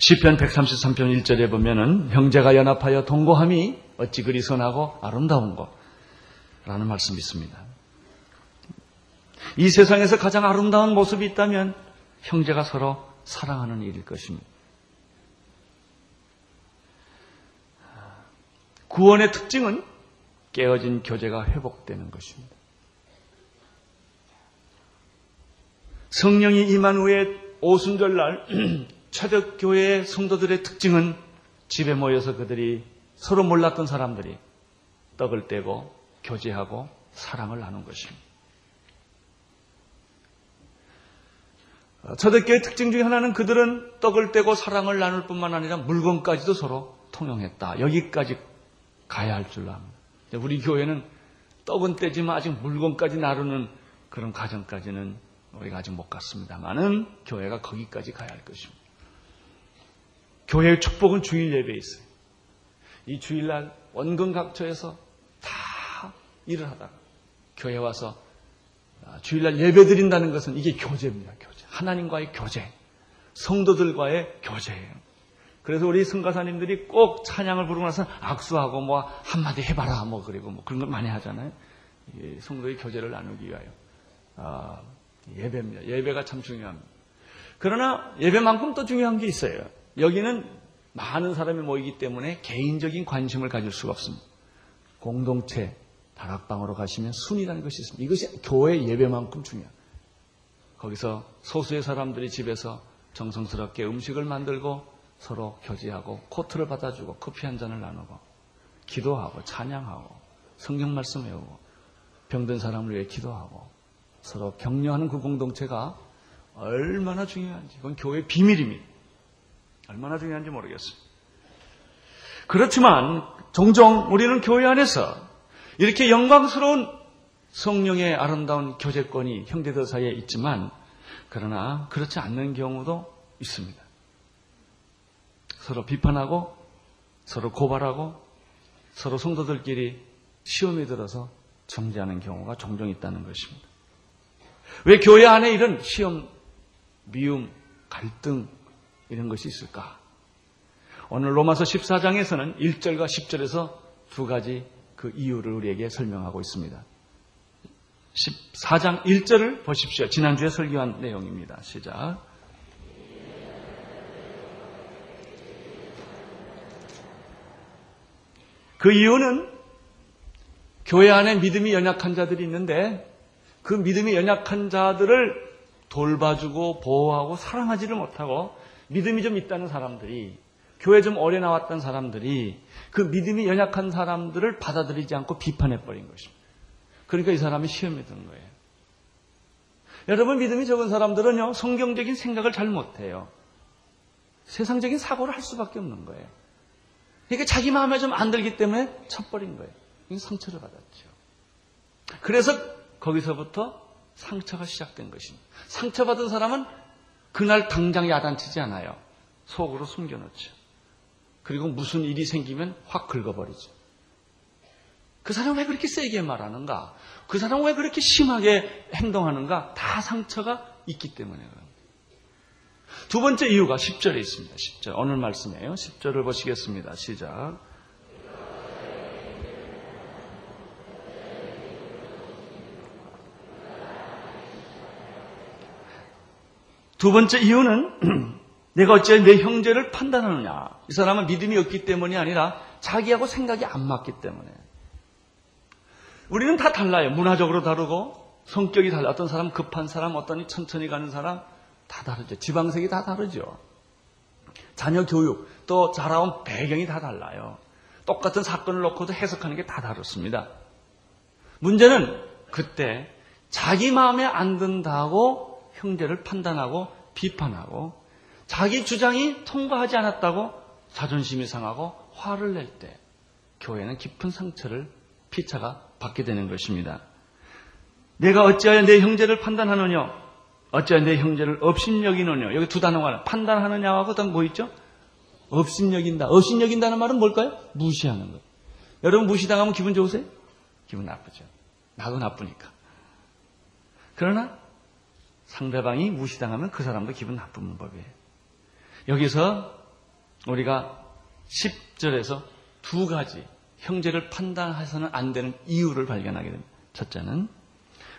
시편 133편 1절에 보면은 형제가 연합하여 동거함이 어찌 그리 선하고 아름다운고 라는 말씀이 있습니다. 이 세상에서 가장 아름다운 모습이 있다면 형제가 서로 사랑하는 일일 것입니다. 구원의 특징은 깨어진 교제가 회복되는 것입니다. 성령이 임한 후에 오순절날 초대교회의 성도들의 특징은 집에 모여서 그들이 서로 몰랐던 사람들이 떡을 떼고 교제하고 사랑을 나눈 것입니다. 초대교회의 특징 중에 하나는 그들은 떡을 떼고 사랑을 나눌 뿐만 아니라 물건까지도 서로 통용했다. 여기까지 가야 할 줄로 압니다. 우리 교회는 떡은 떼지만 아직 물건까지 나누는 그런 과정까지는 우리가 아직 못 갔습니다만은 교회가 거기까지 가야 할 것입니다. 교회의 축복은 주일 예배에 있어요. 이 주일날 원근 각처에서 다 일을 하다가 교회 와서 주일날 예배 드린다는 것은 이게 교제입니다. 교제. 하나님과의 교제. 성도들과의 교제예요. 그래서 우리 성가사님들이 꼭 찬양을 부르고 나서 악수하고 뭐 한마디 해봐라 뭐 그리고 뭐 그런 걸 많이 하잖아요. 성도의 교제를 나누기 위하여. 아, 예배입니다. 예배가 참 중요합니다. 그러나 예배만큼 또 중요한 게 있어요. 여기는 많은 사람이 모이기 때문에 개인적인 관심을 가질 수가 없습니다. 공동체, 다락방으로 가시면 순이라는 것이 있습니다. 이것이 교회 예배만큼 중요합니다. 거기서 소수의 사람들이 집에서 정성스럽게 음식을 만들고 서로 교제하고 코트를 받아주고 커피 한 잔을 나누고 기도하고 찬양하고 성경 말씀 외우고 병든 사람을 위해 기도하고 서로 격려하는 그 공동체가 얼마나 중요한지 그건 교회의 비밀입니다. 얼마나 중요한지 모르겠습니다. 그렇지만 종종 우리는 교회 안에서 이렇게 영광스러운 성령의 아름다운 교제권이 형제들 사이에 있지만 그러나 그렇지 않는 경우도 있습니다. 서로 비판하고 서로 고발하고 서로 성도들끼리 시험에 들어서 정지하는 경우가 종종 있다는 것입니다. 왜 교회 안에 이런 시험, 미움, 갈등 이런 것이 있을까? 오늘 로마서 14장에서는 1절과 10절에서 두 가지 그 이유를 우리에게 설명하고 있습니다. 14장 1절을 보십시오. 지난주에 설교한 내용입니다. 시작. 그 이유는 교회 안에 믿음이 연약한 자들이 있는데 그 믿음이 연약한 자들을 돌봐주고 보호하고 사랑하지를 못하고 믿음이 좀 있다는 사람들이 교회 좀 오래 나왔던 사람들이 그 믿음이 연약한 사람들을 받아들이지 않고 비판해버린 것입니다. 그러니까 이 사람이 시험에 든 거예요. 여러분 믿음이 적은 사람들은요 성경적인 생각을 잘 못해요. 세상적인 사고를 할 수밖에 없는 거예요. 그러니까 자기 마음에 좀 안 들기 때문에 쳐버린 거예요. 상처를 받았죠. 그래서 거기서부터 상처가 시작된 것입니다. 상처받은 사람은 그날 당장 야단치지 않아요. 속으로 숨겨놓죠. 그리고 무슨 일이 생기면 확 긁어버리죠. 그 사람 왜 그렇게 세게 말하는가? 그 사람 왜 그렇게 심하게 행동하는가? 다 상처가 있기 때문에 그럽니다. 두 번째 이유가 10절에 있습니다. 10절. 오늘 말씀이에요. 10절을 보시겠습니다. 시작. 두 번째 이유는 내가 어찌 내 형제를 판단하느냐. 이 사람은 믿음이 없기 때문이 아니라 자기하고 생각이 안 맞기 때문에. 우리는 다 달라요. 문화적으로 다르고 성격이 달라. 어떤 사람 급한 사람, 어떤 천천히 가는 사람 다 다르죠. 지방색이 다 다르죠. 자녀 교육, 또 자라온 배경이 다 달라요. 똑같은 사건을 놓고도 해석하는 게 다 다릅니다. 문제는 그때 자기 마음에 안 든다고 형제를 판단하고 비판하고 자기 주장이 통과하지 않았다고 자존심이 상하고 화를 낼 때 교회는 깊은 상처를 피차가 받게 되는 것입니다. 내가 어찌하여 내 형제를 판단하느냐? 어찌하여 내 형제를 업신여기느냐? 여기 두 단어가 판단하느냐하고 또뭐 있죠? 업신여긴다. 업신여긴다는 말은 뭘까요? 무시하는 것. 여러분 무시당하면 기분 좋으세요? 기분 나쁘죠. 나도 나쁘니까. 그러나 상대방이 무시당하면 그 사람도 기분 나쁜 법이에요. 여기서 우리가 10절에서 두 가지 형제를 판단해서는 안 되는 이유를 발견하게 됩니다. 첫째는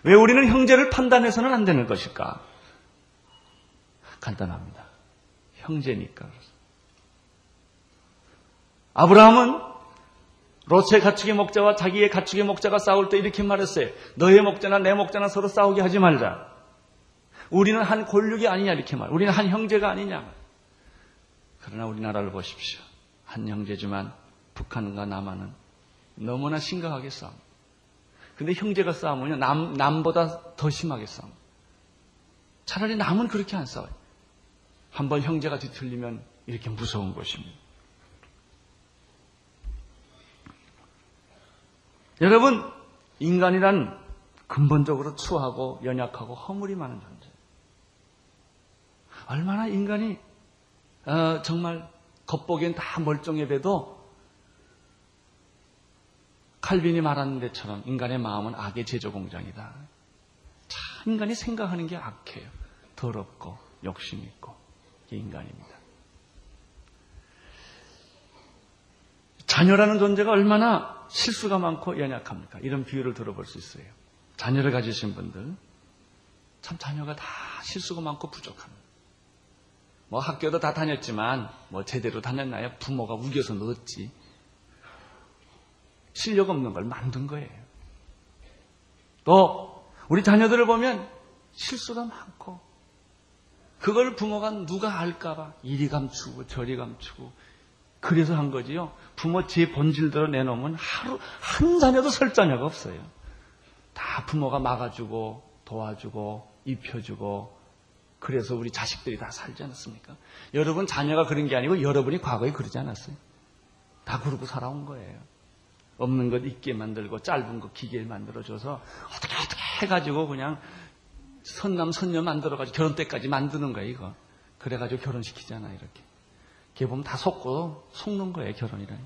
왜 우리는 형제를 판단해서는 안 되는 것일까? 간단합니다. 형제니까. 아브라함은 롯의 가축의 목자와 자기의 가축의 목자가 싸울 때 이렇게 말했어요. 너의 목자나 내 목자나 서로 싸우게 하지 말자. 우리는 한 골육이 아니냐 이렇게 말. 우리는 한 형제가 아니냐. 그러나 우리나라를 보십시오. 한 형제지만 북한과 남한은 너무나 심각하게 싸움. 근데 형제가 싸우면 남, 남보다 더 심하게 싸움. 차라리 남은 그렇게 안 싸워요. 한번 형제가 뒤틀리면 이렇게 무서운 것입니다. 여러분, 인간이란 근본적으로 추하고 연약하고 허물이 많은 존재. 얼마나 인간이 어, 정말 겉보기엔 다 멀쩡해 봬도 칼빈이 말하는 데처럼 인간의 마음은 악의 제조 공장이다. 참 인간이 생각하는 게 악해요. 더럽고 욕심 있고 이게 인간입니다. 자녀라는 존재가 얼마나 실수가 많고 연약합니까? 이런 비유를 들어볼 수 있어요. 자녀를 가지신 분들 참 자녀가 다 실수가 많고 부족합니다. 뭐 학교도 다 다녔지만 뭐 제대로 다녔나요? 부모가 우겨서 넣었지. 실력 없는 걸 만든 거예요. 또 우리 자녀들을 보면 실수가 많고 그걸 부모가 누가 알까봐 이리 감추고 저리 감추고 그래서 한 거지요. 부모 제 본질대로 내놓으면 하루 한 자녀도 설 자녀가 없어요. 다 부모가 막아주고 도와주고 입혀주고 그래서 우리 자식들이 다 살지 않았습니까? 여러분 자녀가 그런 게 아니고 여러분이 과거에 그러지 않았어요. 다 그러고 살아온 거예요. 없는 것 있게 만들고 짧은 것 기계 만들어줘서 어떻게 어떻게 해가지고 그냥 선남 선녀 만들어가지고 결혼 때까지 만드는 거예요 이거. 그래가지고 결혼시키잖아 이렇게. 걔 보면 다 속고 속는 거예요 결혼이라니.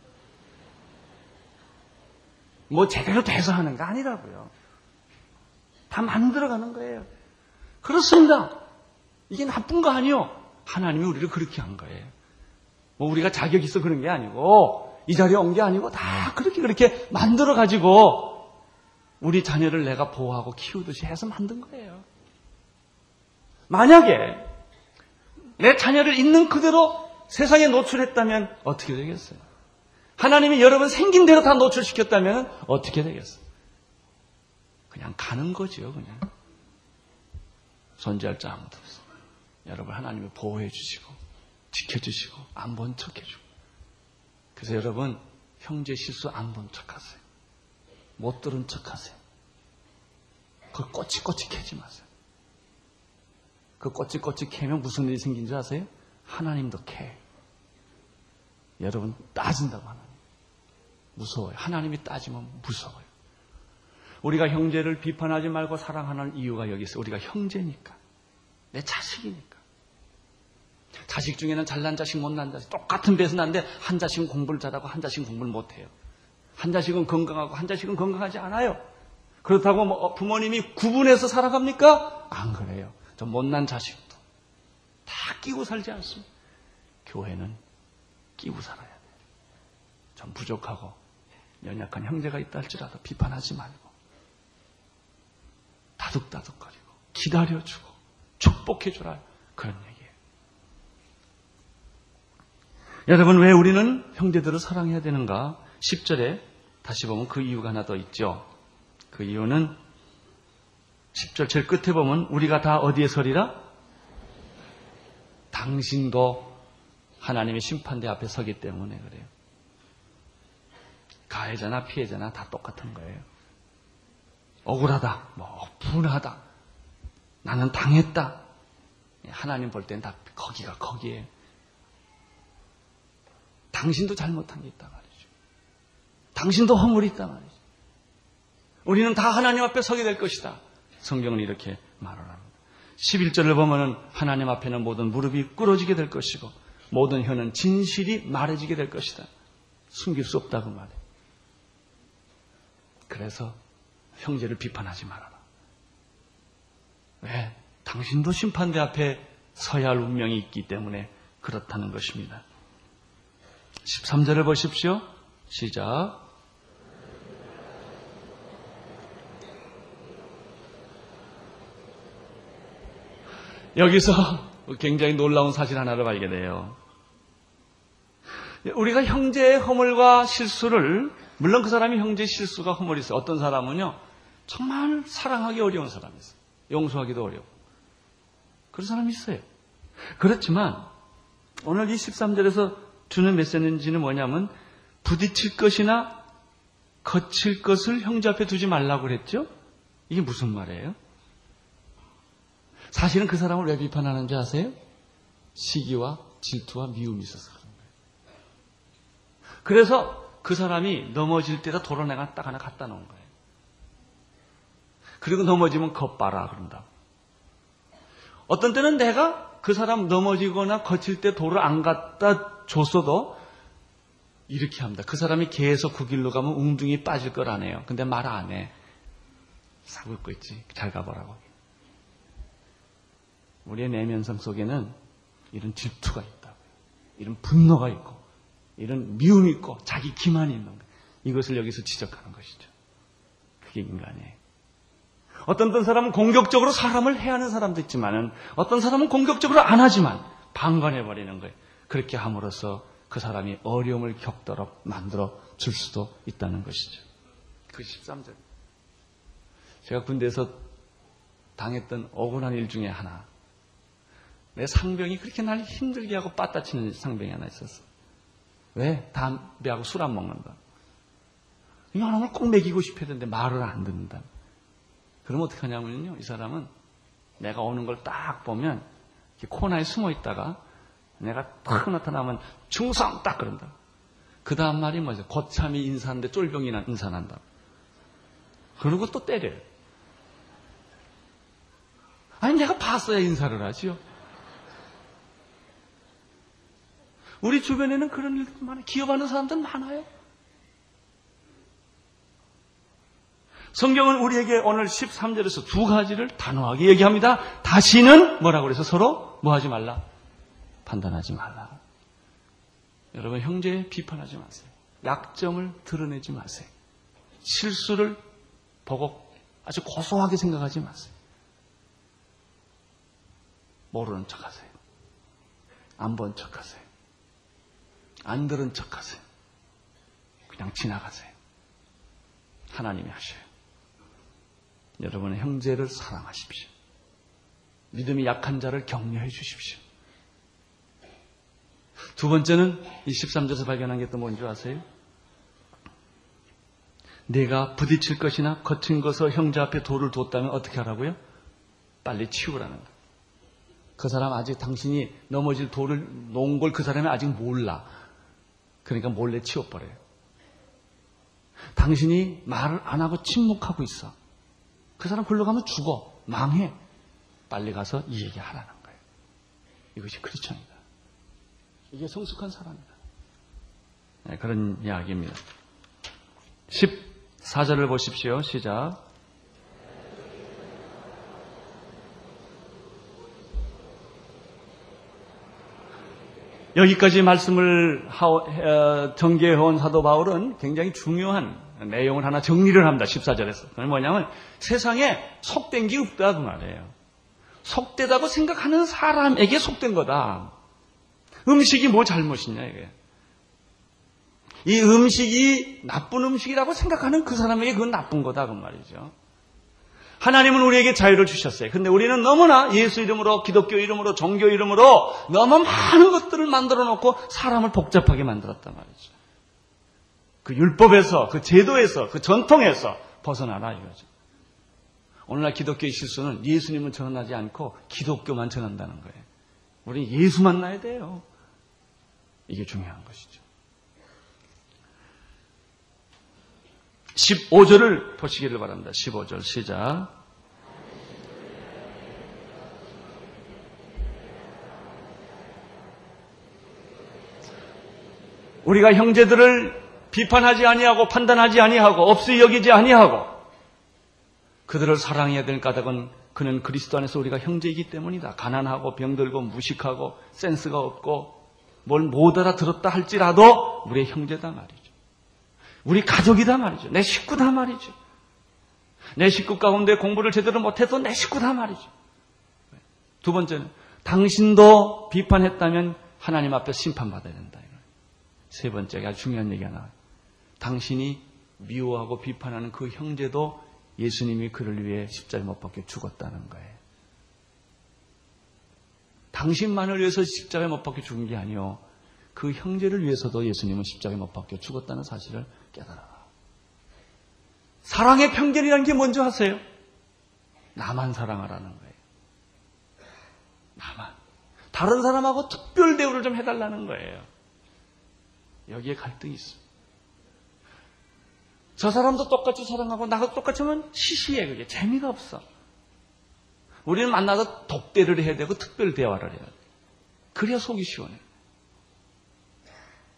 뭐 제대로 돼서 하는 거 아니라고요. 다 만들어가는 거예요. 그렇습니다. 이게 나쁜 거 아니요. 하나님이 우리를 그렇게 한 거예요. 뭐 우리가 자격 있어 그런 게 아니고 이 자리에 온 게 아니고 다 그렇게 그렇게 만들어 가지고 우리 자녀를 내가 보호하고 키우듯이 해서 만든 거예요. 만약에 내 자녀를 있는 그대로 세상에 노출했다면 어떻게 되겠어요? 하나님이 여러분 생긴 대로 다 노출시켰다면 어떻게 되겠어요? 그냥 가는 거지요, 그냥. 손질할 자 아무도 없어. 여러분 하나님이 보호해 주시고 지켜 주시고 안 본 척 해 주고 그래서 여러분 형제 실수 안 본 척하세요. 못 들은 척하세요. 그 꼬치꼬치 캐지 마세요. 그 꼬치꼬치 캐면 무슨 일이 생긴 줄 아세요? 하나님도 캐. 여러분 따진다고 하나님. 무서워요. 하나님이 따지면 무서워요. 우리가 형제를 비판하지 말고 사랑하는 이유가 여기 있어요. 우리가 형제니까. 내 자식이니까. 자식 중에는 잘난 자식, 못난 자식, 똑같은 배에서 난데 한 자식은 공부를 잘하고 한 자식은 공부를 못해요. 한 자식은 건강하고 한 자식은 건강하지 않아요. 그렇다고 뭐 부모님이 구분해서 살아갑니까? 안 그래요. 저 못난 자식도 다 끼고 살지 않습니다. 교회는 끼고 살아야 돼요. 좀 부족하고 연약한 형제가 있다 할지라도 비판하지 말고 다독다독거리고 기다려주고 축복해주라 그런 얘기예요. 여러분 왜 우리는 형제들을 사랑해야 되는가? 10절에 다시 보면 그 이유가 하나 더 있죠. 그 이유는 10절 제일 끝에 보면 우리가 다 어디에 서리라? 당신도 하나님의 심판대 앞에 서기 때문에 그래요. 가해자나 피해자나 다 똑같은 거예요. 억울하다, 뭐 분하다, 나는 당했다. 하나님 볼 땐 다 거기가 거기에 당신도 잘못한 게 있다 말이죠. 당신도 허물이 있다 말이죠. 우리는 다 하나님 앞에 서게 될 것이다. 성경은 이렇게 말을 합니다. 11절을 보면은 하나님 앞에는 모든 무릎이 꿇어지게 될 것이고 모든 혀는 진실이 말해지게 될 것이다. 숨길 수 없다고 말해. 그래서 형제를 비판하지 말아라. 왜? 당신도 심판대 앞에 서야 할 운명이 있기 때문에 그렇다는 것입니다. 13절을 보십시오. 시작. 여기서 굉장히 놀라운 사실 하나를 발견해요. 우리가 형제의 허물과 실수를 물론 그 사람이 형제 실수가 허물이 있어요. 어떤 사람은요 정말 사랑하기 어려운 사람이 있어요. 용서하기도 어려워. 그런 사람이 있어요. 그렇지만 오늘 이 13절에서 주는 메시지는 뭐냐면 부딪힐 것이나 거칠 것을 형제 앞에 두지 말라고 그랬죠? 이게 무슨 말이에요? 사실은 그 사람을 왜 비판하는지 아세요? 시기와 질투와 미움이 있어서 그런 거예요. 그래서 그 사람이 넘어질 때다 도로내가 딱 하나 갖다 놓은 거예요. 그리고 넘어지면 겁봐라 그런다. 어떤 때는 내가 그 사람 넘어지거나 거칠 때 돌을 안 갖다 줬어도 이렇게 합니다. 그 사람이 계속 그 길로 가면 웅둥이 빠질 거라네요. 근데 말 안 해. 사고 있고 있지. 잘 가보라고. 우리의 내면성 속에는 이런 질투가 있다고요. 이런 분노가 있고, 이런 미움이 있고, 자기 기만이 있는 거. 이것을 여기서 지적하는 것이죠. 그게 인간이에요. 어떤 어떤 사람은 공격적으로 사람을 해하는 사람도 있지만은 어떤 사람은 공격적으로 안 하지만 방관해 버리는 거예요. 그렇게 함으로써 그 사람이 어려움을 겪도록 만들어 줄 수도 있다는 것이죠. 그 13절. 제가 군대에서 당했던 억울한 일 중에 하나. 내 상병이 그렇게 날 힘들게 하고 빠따치는 상병이 하나 있었어. 왜? 담배하고 술 안 먹는다. 이놈을 꼭 먹이고 싶어야 되는데 말을 안 듣는다. 그럼 어떻게 하냐면요. 이 사람은 내가 오는 걸 딱 보면 코너에 숨어 있다가 내가 탁 나타나면 충성 딱 그런다. 그 다음 말이 뭐죠? 거참이 인사하는데 쫄병이나 인사한다. 그러고 또 때려요. 아니 내가 봤어야 인사를 하지요. 우리 주변에는 그런 일들 많아요. 기업하는 사람들 많아요. 성경은 우리에게 오늘 13절에서 두 가지를 단호하게 얘기합니다. 다시는 뭐라고 그래서 서로 뭐 하지 말라? 판단하지 말라. 여러분, 형제 비판하지 마세요. 약점을 드러내지 마세요. 실수를 보고 아주 고소하게 생각하지 마세요. 모르는 척 하세요. 안 본 척 하세요. 안 들은 척 하세요. 그냥 지나가세요. 하나님이 하셔요. 여러분의 형제를 사랑하십시오. 믿음이 약한 자를 격려해 주십시오. 두 번째는 이 13절에서 발견한 게 또 뭔지 아세요? 내가 부딪힐 것이나 거친 것을 형제 앞에 돌을 뒀다면 어떻게 하라고요? 빨리 치우라는 거예요. 그 사람 아직 당신이 넘어질 돌을 놓은 걸 그 사람이 아직 몰라. 그러니까 몰래 치워버려요. 당신이 말을 안 하고 침묵하고 있어. 그 사람 글로 가면 죽어. 망해. 빨리 가서 이 얘기 하라는 거예요. 이것이 크리스천이다. 이게 성숙한 사람이다. 네, 그런 이야기입니다. 14절을 보십시오. 시작. 여기까지 말씀을 전개해온 사도 바울은 굉장히 중요한 내용을 하나 정리를 합니다. 14절에서. 그건 뭐냐면 세상에 속된 게 없다 그 말이에요. 속되다고 생각하는 사람에게 속된 거다. 음식이 뭐 잘못이냐 이게. 이 음식이 나쁜 음식이라고 생각하는 그 사람에게 그건 나쁜 거다 그 말이죠. 하나님은 우리에게 자유를 주셨어요. 근데 우리는 너무나 예수 이름으로, 기독교 이름으로, 종교 이름으로 너무 많은 것들을 만들어 놓고 사람을 복잡하게 만들었단 말이죠. 그 율법에서, 그 제도에서, 그 전통에서 벗어나라 이거죠. 오늘날 기독교의 실수는 예수님을 전하지 않고 기독교만 전한다는 거예요. 우리 예수 만나야 돼요. 이게 중요한 것이죠. 15절을 보시기를 바랍니다. 15절 시작. 우리가 형제들을 비판하지 아니하고 판단하지 아니하고 없이 여기지 아니하고 그들을 사랑해야 될 까닭은 그는 그리스도 안에서 우리가 형제이기 때문이다. 가난하고 병들고 무식하고 센스가 없고 뭘 못 알아들었다 할지라도 우리의 형제다 말이죠. 우리 가족이다 말이죠. 내 식구다 말이죠. 내 식구 가운데 공부를 제대로 못해도 내 식구다 말이죠. 두 번째는 당신도 비판했다면 하나님 앞에 심판받아야 된다. 세 번째가 중요한 얘기가 나와요. 당신이 미워하고 비판하는 그 형제도 예수님이 그를 위해 십자가에 못 박혀 죽었다는 거예요. 당신만을 위해서 십자가에 못 박혀 죽은 게 아니요. 그 형제를 위해서도 예수님은 십자가에 못 박혀 죽었다는 사실을 깨달아라. 사랑의 편견이라는 게 뭔지 아세요? 나만 사랑하라는 거예요. 나만. 다른 사람하고 특별 대우를 좀 해달라는 거예요. 여기에 갈등이 있습니다. 저 사람도 똑같이 사랑하고 나도 똑같이 하면 시시해 그게 재미가 없어. 우리는 만나서 독대를 해야 되고 특별 대화를 해야 돼. 그래야 속이 시원해.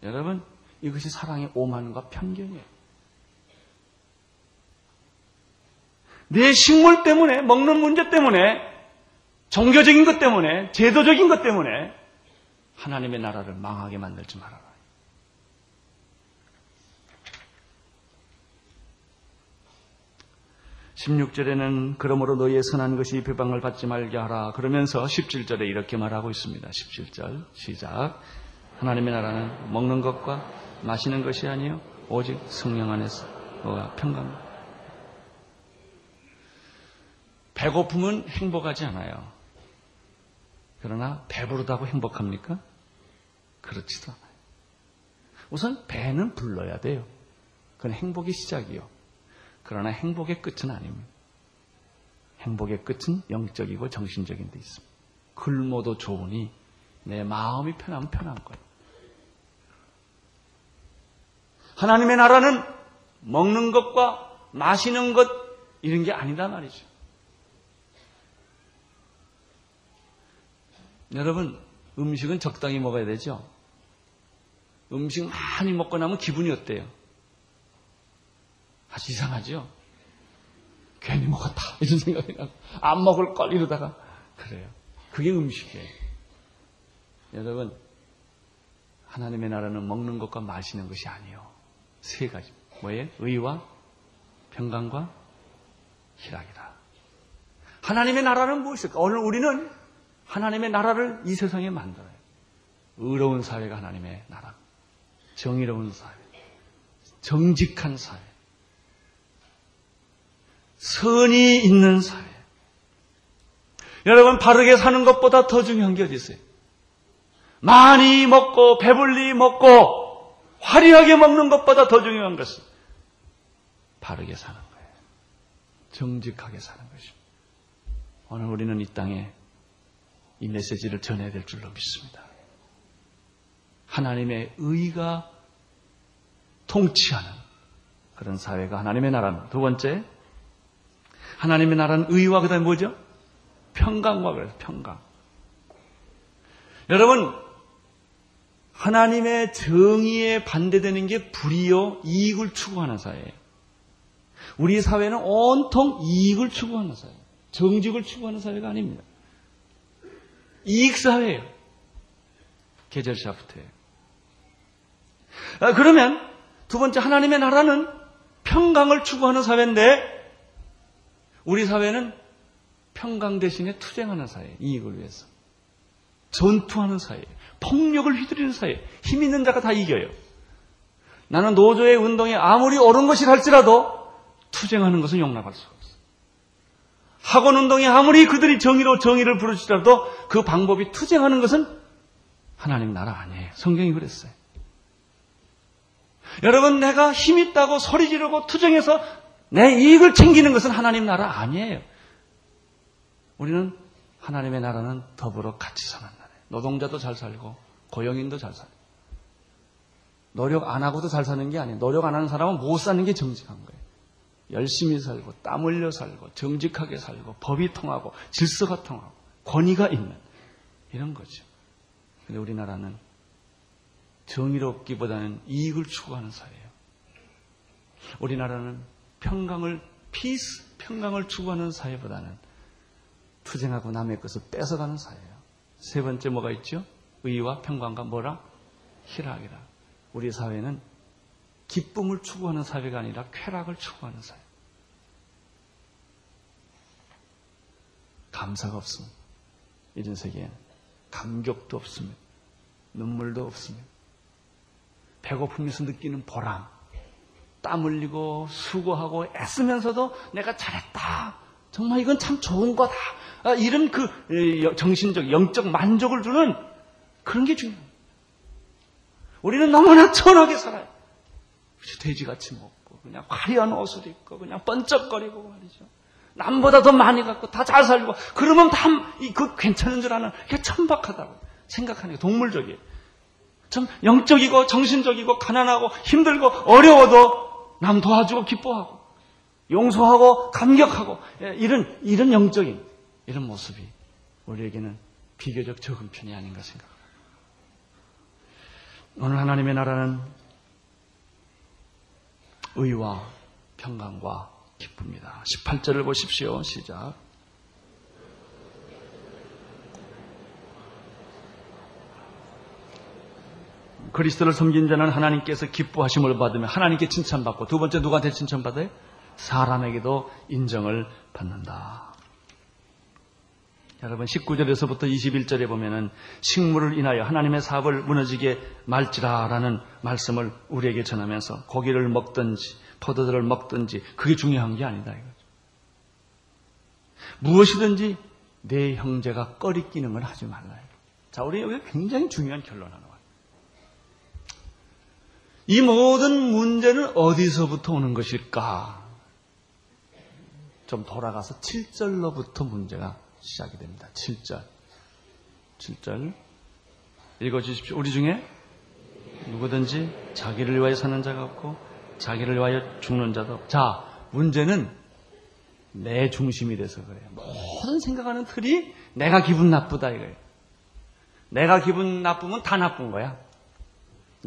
여러분 이것이 사랑의 오만과 편견이에요. 내 식물 때문에 먹는 문제 때문에 종교적인 것 때문에 제도적인 것 때문에 하나님의 나라를 망하게 만들지 말아라. 16절에는 그러므로 너희의 선한 것이 비방을 받지 말게 하라. 그러면서 17절에 이렇게 말하고 있습니다. 17절 시작. 하나님의 나라는 먹는 것과 마시는 것이 아니요 오직 성령 안에서 너가 평강. 배고픔은 행복하지 않아요. 그러나 배부르다고 행복합니까? 그렇지도 않아요. 우선 배는 불러야 돼요. 그건 행복의 시작이요. 그러나 행복의 끝은 아닙니다. 행복의 끝은 영적이고 정신적인 데 있습니다. 굶어도 좋으니 내 마음이 편하면 편한 거예요. 하나님의 나라는 먹는 것과 마시는 것 이런 게 아니다 말이죠. 여러분 음식은 적당히 먹어야 되죠. 음식 많이 먹고 나면 기분이 어때요? 아주 이상하죠? 괜히 먹었다. 이런 생각이 나고, 안 먹을 걸 이러다가, 그래요. 그게 음식이에요. 여러분, 하나님의 나라는 먹는 것과 마시는 것이 아니요. 세 가지. 뭐예요? 의와 평강과 희락이다. 하나님의 나라는 무엇일까? 오늘 우리는 하나님의 나라를 이 세상에 만들어요. 의로운 사회가 하나님의 나라. 정의로운 사회. 정직한 사회. 선이 있는 사회. 여러분, 바르게 사는 것보다 더 중요한 게 어디 있어요? 많이 먹고, 배불리 먹고, 화려하게 먹는 것보다 더 중요한 것은 바르게 사는 거예요. 정직하게 사는 것입니다. 오늘 우리는 이 땅에 이 메시지를 전해야 될 줄로 믿습니다. 하나님의 의가 통치하는 그런 사회가 하나님의 나라입니다. 두 번째, 하나님의 나라는 의와 그 다음에 뭐죠? 평강과 그래서 평강. 여러분, 하나님의 정의에 반대되는 게 불이요, 이익을 추구하는 사회예요. 우리 사회는 온통 이익을 추구하는 사회, 정직을 추구하는 사회가 아닙니다. 이익 사회예요. 계절 샤프트예요. 아, 그러면 두 번째 하나님의 나라는 평강을 추구하는 사회인데 우리 사회는 평강 대신에 투쟁하는 사회, 이익을 위해서. 전투하는 사회, 폭력을 휘두르는 사회, 힘 있는 자가 다 이겨요. 나는 노조의 운동에 아무리 옳은 것이 할지라도 투쟁하는 것은 용납할 수 없어. 학원 운동에 아무리 그들이 정의로 정의를 부르시더라도 그 방법이 투쟁하는 것은 하나님 나라 아니에요. 성경이 그랬어요. 여러분, 내가 힘 있다고 소리 지르고 투쟁해서 내 이익을 챙기는 것은 하나님 나라 아니에요. 우리는 하나님의 나라는 더불어 같이 사는 나라예요. 노동자도 잘 살고 고용인도 잘 살고 노력 안 하고도 잘 사는 게 아니에요. 노력 안 하는 사람은 못 사는 게 정직한 거예요. 열심히 살고 땀 흘려 살고 정직하게 살고 법이 통하고 질서가 통하고 권위가 있는 이런 거죠. 근데 우리나라는 정의롭기보다는 이익을 추구하는 사회예요. 우리나라는 평강을 피스 평강을 추구하는 사회보다는 투쟁하고 남의 것을 뺏어가는 사회예요. 세 번째 뭐가 있죠? 의와 평강과 뭐라? 희락이라. 우리 사회는 기쁨을 추구하는 사회가 아니라 쾌락을 추구하는 사회. 감사가 없습니다. 이런 세계에는 감격도 없습니다. 눈물도 없습니다. 배고픔에서 느끼는 보람, 땀 흘리고 수고하고 애쓰면서도 내가 잘했다. 정말 이건 참 좋은 거다. 아, 이런 그 정신적, 영적 만족을 주는 그런 게 중요해요. 우리는 너무나 천하게 살아요. 돼지같이 먹고, 그냥 화려한 옷을 입고, 그냥 번쩍거리고 말이죠. 남보다 더 많이 갖고, 다 잘 살고, 그러면 다, 그 괜찮은 줄 아는, 그게 천박하다고 생각하는 게 동물적이에요. 좀 영적이고, 정신적이고, 가난하고, 힘들고, 어려워도 남 도와주고, 기뻐하고, 용서하고, 감격하고, 예, 이런, 이런 영적인, 이런 모습이 우리에게는 비교적 적은 편이 아닌가 생각합니다. 오늘 하나님의 나라는 의와 평강과 기쁨이다. 18절을 보십시오. 시작. 그리스도를 섬긴 자는 하나님께서 기뻐하심을 받으며 하나님께 칭찬받고 두 번째 누구한테 칭찬받아요? 사람에게도 인정을 받는다. 여러분 19절에서부터 21절에 보면은 식물을 인하여 하나님의 사업을 무너지게 말지라라는 말씀을 우리에게 전하면서 고기를 먹든지 포도들을 먹든지 그게 중요한 게 아니다 이거죠. 무엇이든지 내 형제가 꺼리 끼는 걸 하지 말라. 자, 우리 여기 굉장히 중요한 결론 하나. 이 모든 문제는 어디서부터 오는 것일까? 좀 돌아가서 7절로부터 문제가 시작이 됩니다. 7절. 7절. 읽어주십시오. 우리 중에 누구든지 자기를 위하여 사는 자가 없고 자기를 위하여 죽는 자도 없고. 자, 문제는 내 중심이 돼서 그래요. 모든 생각하는 틀이 내가 기분 나쁘다 이거예요. 내가 기분 나쁘면 다 나쁜 거야.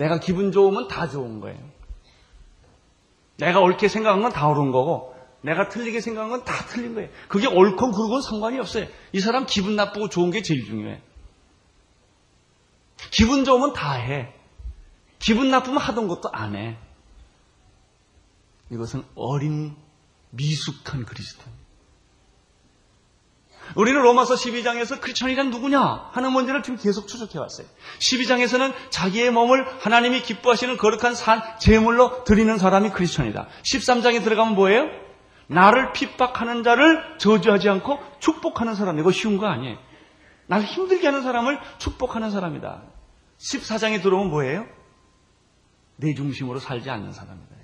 내가 기분 좋으면 다 좋은 거예요. 내가 옳게 생각한 건 다 옳은 거고 내가 틀리게 생각한 건 다 틀린 거예요. 그게 옳건 그르건 상관이 없어요. 이 사람 기분 나쁘고 좋은 게 제일 중요해. 기분 좋으면 다 해. 기분 나쁘면 하던 것도 안 해. 이것은 어린 미숙한 그리스도입니다. 우리는 로마서 12장에서 크리스천이란 누구냐 하는 문제를 지금 계속 추적해 왔어요. 12장에서는 자기의 몸을 하나님이 기뻐하시는 거룩한 산 제물로 드리는 사람이 크리스천이다. 13장에 들어가면 뭐예요? 나를 핍박하는 자를 저주하지 않고 축복하는 사람. 이거 쉬운 거 아니에요. 나를 힘들게 하는 사람을 축복하는 사람이다. 14장에 들어오면 뭐예요? 내 중심으로 살지 않는 사람이다.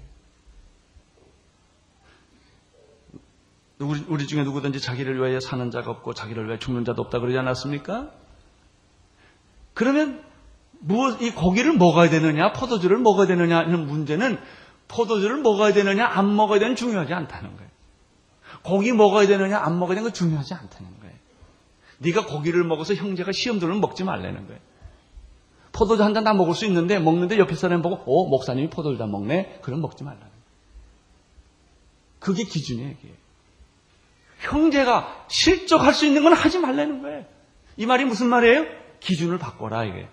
우리, 우리 중에 누구든지 자기를 위하여 사는 자가 없고 자기를 위하여 죽는 자도 없다 그러지 않았습니까? 그러면 무엇, 이 고기를 먹어야 되느냐, 포도주를 먹어야 되느냐 하는 문제는 포도주를 먹어야 되느냐, 안 먹어야 되느냐 중요하지 않다는 거예요. 고기 먹어야 되느냐 안 먹어야 되는 건 중요하지 않다는 거예요. 네가 고기를 먹어서 형제가 시험 들면 먹지 말라는 거예요. 포도주 한 잔 다 먹을 수 있는데 먹는데 옆에 사람 보고 어 목사님이 포도주 다 먹네 그럼 먹지 말라는 거예요. 그게 기준이에요. 이게. 형제가 실족할 수 있는 건 하지 말라는 거예요. 이 말이 무슨 말이에요? 기준을 바꿔라 이게.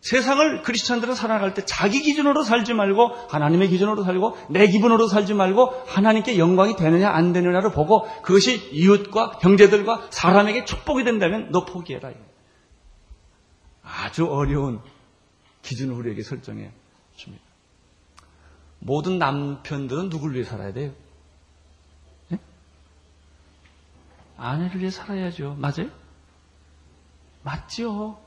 세상을 크리스천들은 살아갈 때 자기 기준으로 살지 말고 하나님의 기준으로 살고 내 기분으로 살지 말고 하나님께 영광이 되느냐 안 되느냐를 보고 그것이 이웃과 형제들과 사람에게 축복이 된다면 너 포기해라. 아주 어려운 기준을 우리에게 설정해 줍니다. 모든 남편들은 누굴 위해 살아야 돼요? 네? 아내를 위해 살아야죠. 맞아요? 맞죠?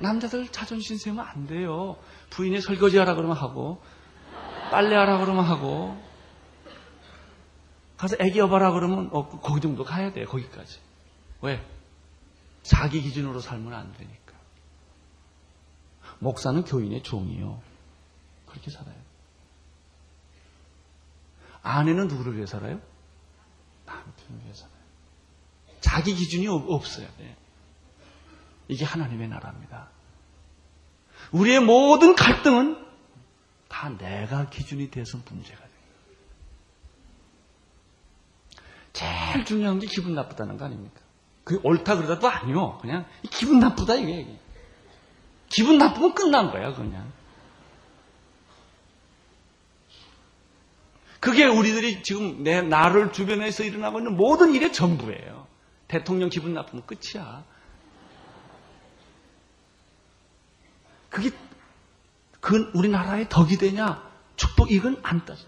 남자들 자존심 세우면 안 돼요. 부인이 설거지 하라 그러면 하고, 빨래 하라 그러면 하고, 가서 애기 여봐라 그러면, 어, 거기 정도 가야 돼요. 거기까지. 왜? 자기 기준으로 살면 안 되니까. 목사는 교인의 종이요. 그렇게 살아요. 아내는 누구를 위해 살아요? 남편을 위해 살아요. 자기 기준이 없어야 돼. 이게 하나님의 나라입니다. 우리의 모든 갈등은 다 내가 기준이 돼서 문제가 돼요. 제일 중요한 게 기분 나쁘다는 거 아닙니까? 그 옳다 그러다도 아니요. 그냥 기분 나쁘다 이게. 기분 나쁘면 끝난 거야 그냥. 그게 우리들이 지금 내 나를 주변에서 일어나고 있는 모든 일의 전부예요. 대통령 기분 나쁘면 끝이야. 그게 그 우리나라의 덕이 되냐 축복 이건 안 따져.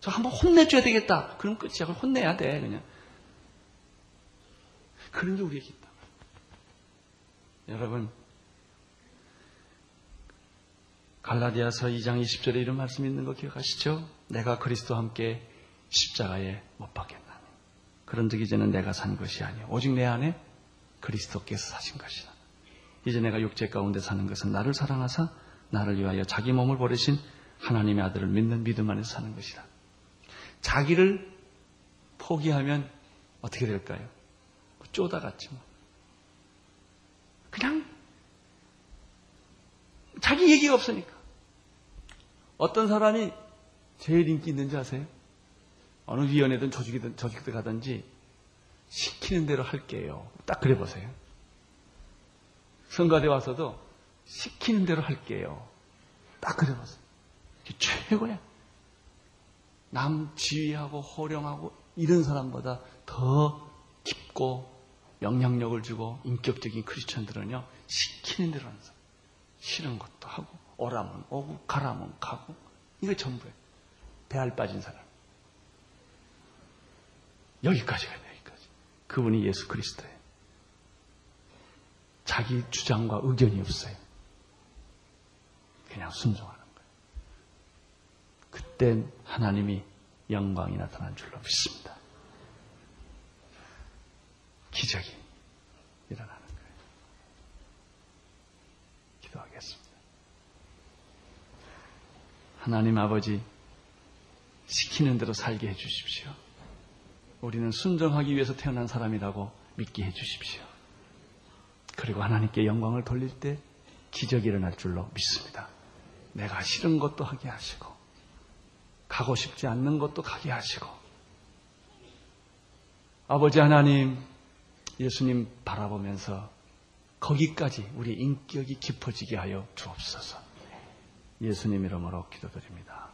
저 한번 혼내줘야 되겠다. 그럼 끝이야. 그럼 혼내야 돼 그냥. 그런 게 우리에게 있다. 여러분 갈라디아서 2장 20절에 이런 말씀이 있는 거 기억하시죠? 내가 그리스도와 함께 십자가에 못 박겠나니. 그런즉 이제는 내가 산 것이 아니요 오직 내 안에 그리스도께서 사신 것이다. 이제 내가 육체 가운데 사는 것은 나를 사랑하사 나를 위하여 자기 몸을 버리신 하나님의 아들을 믿는 믿음 안에서 사는 것이다. 자기를 포기하면 어떻게 될까요? 쪼다같지 뭐. 그냥 자기 얘기가 없으니까. 어떤 사람이 제일 인기 있는지 아세요? 어느 위원회든 조직이든 조직들 가든지 시키는 대로 할게요. 딱 그래 보세요. 성가대 와서도 시키는 대로 할게요. 딱 그래 보세요. 최고야. 남 지휘하고 호령하고 이런 사람보다 더 깊고 영향력을 주고 인격적인 크리스천들은요 시키는 대로 하는 사람. 싫은 것도 하고 오라면 오고 가라면 가고 이게 전부예요. 배알 빠진 사람. 여기까지가 여기까지. 그분이 예수 그리스도예요. 자기 주장과 의견이 없어요. 그냥 순종하는 거예요. 그땐 하나님이 영광이 나타난 줄로 믿습니다. 기적이 일어나는 거예요. 기도하겠습니다. 하나님 아버지, 시키는 대로 살게 해 주십시오. 우리는 순종하기 위해서 태어난 사람이라고 믿게 해 주십시오. 그리고 하나님께 영광을 돌릴 때 기적이 일어날 줄로 믿습니다. 내가 싫은 것도 하게 하시고, 가고 싶지 않는 것도 가게 하시고, 아버지 하나님, 예수님 바라보면서 거기까지 우리 인격이 깊어지게 하여 주옵소서. 예수님 이름으로 기도드립니다.